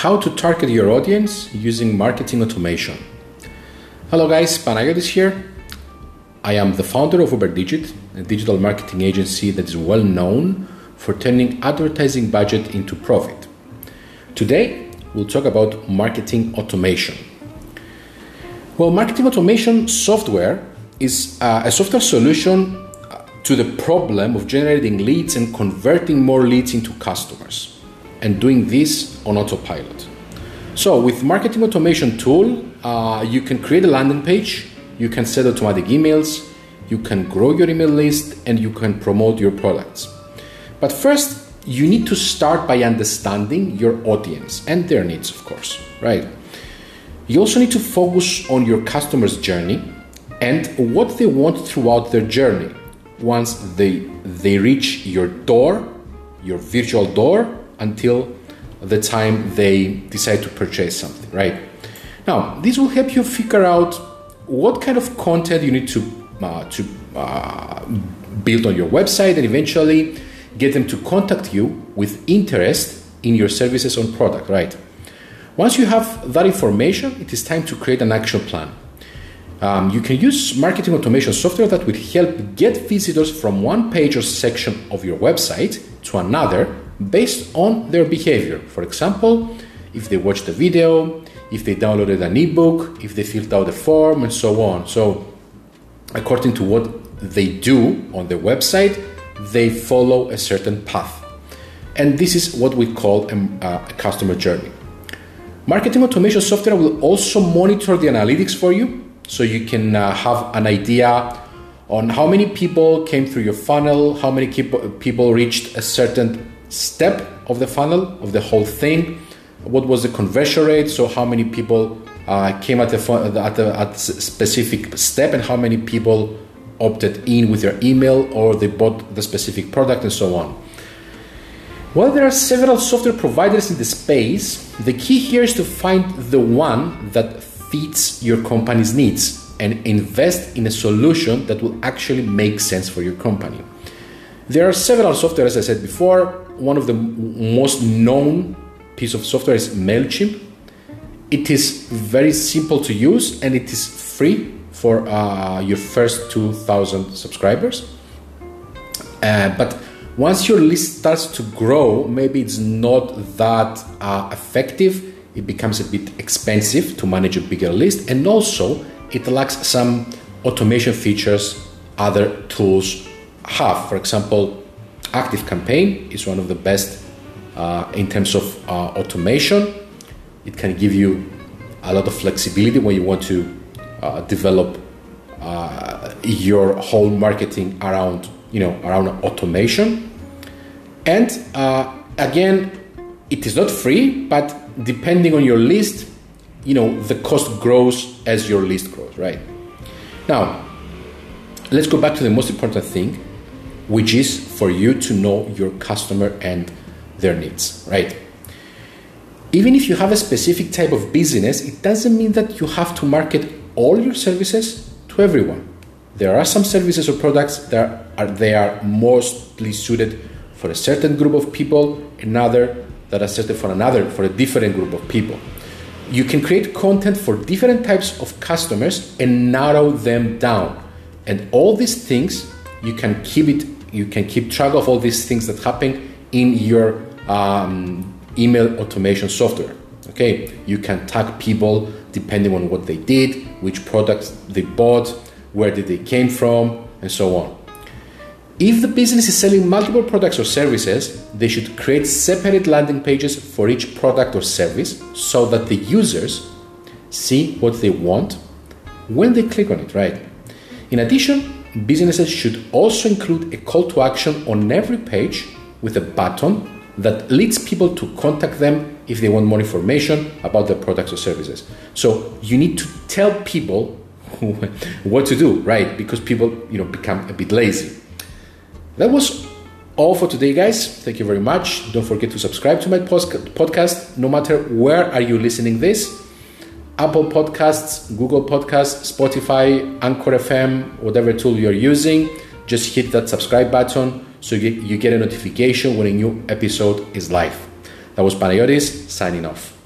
how to target your audience using marketing automation. Hello, guys, Panagiotis here. I am the founder of UberDigit, a digital marketing agency that is well known for turning advertising budget into profit. Today, we'll talk about marketing automation. Well, marketing automation software is uh, a software solution uh, to the problem of generating leads and converting more leads into customers and doing this on autopilot. So, with marketing automation tool, uh, you can create a landing page, you can set automatic emails, you can grow your email list, and you can promote your products. But first, you need to start by understanding your audience and their needs, of course, right? You also need to focus on your customer's journey and what they want throughout their journey once they they reach your door, your virtual door until the time they decide to purchase something, right? Now, this will help you figure out what kind of content you need to uh, to uh, build on your website and eventually get them to contact you with interest in your services or product, right? Once you have that information, it is time to create an action plan. Um, you can use marketing automation software that will help get visitors from one page or section of your website to another based on their behavior. For example, if they watched a video, if they downloaded an ebook, if they filled out a form, and so on. So, according to what they do on the website, they follow a certain path. And this is what we call a, uh, a customer journey. Marketing automation software will also monitor the analytics for you so you can uh, have an idea on how many people came through your funnel, how many people reached a certain step of the funnel, of the whole thing. What was the conversion rate? So, how many people uh, came at the, at at specific step, and how many people opted in with their email or they bought the specific product, and so on. While there are several software providers in the space, the key here is to find the one that fits your company's needs and invest in a solution that will actually make sense for your company. There are several software, as I said before, one of the most known piece of software is Mailchimp. It is very simple to use and it is free for uh, your first 2,000 subscribers. Uh, but once your list starts to grow, maybe it's not that uh, effective. It becomes a bit expensive to manage a bigger list, and also it lacks some automation features other tools have. For example, Active Campaign is one of the best uh, in terms of uh, automation. It can give you a lot of flexibility when you want to uh, develop uh, your whole marketing around you know around automation. And uh, again, it is not free, but depending on your list, you know the cost grows as your list grows, right? Now, let's go back to the most important thing which is for you to know your customer and their needs, right? Even if you have a specific type of business, it doesn't mean that you have to market all your services to everyone. There are some services or products that are they are mostly suited for a certain group of people, another that are suited for another for a different group of people. You can create content for different types of customers and narrow them down. And all these things you can keep it you can keep track of all these things that happen in your um, email automation software. Okay, you can tag people depending on what they did, which products they bought, where did they came from, and so on. If the business is selling multiple products or services, they should create separate landing pages for each product or service so that the users see what they want when they click on it, right? In addition, businesses should also include a call to action on every page with a button that leads people to contact them if they want more information about their products or services. So you need to tell people what to do, right? Because people, you know, become a bit lazy. That was all for today, guys. Thank you very much. Don't forget to subscribe to my podcast, no matter where are you listening this. Apple Podcasts, Google Podcasts, Spotify, Anchor FM, whatever tool you're using, just hit that subscribe button so you get, a notification when a new episode is live. That was Panayotis signing off.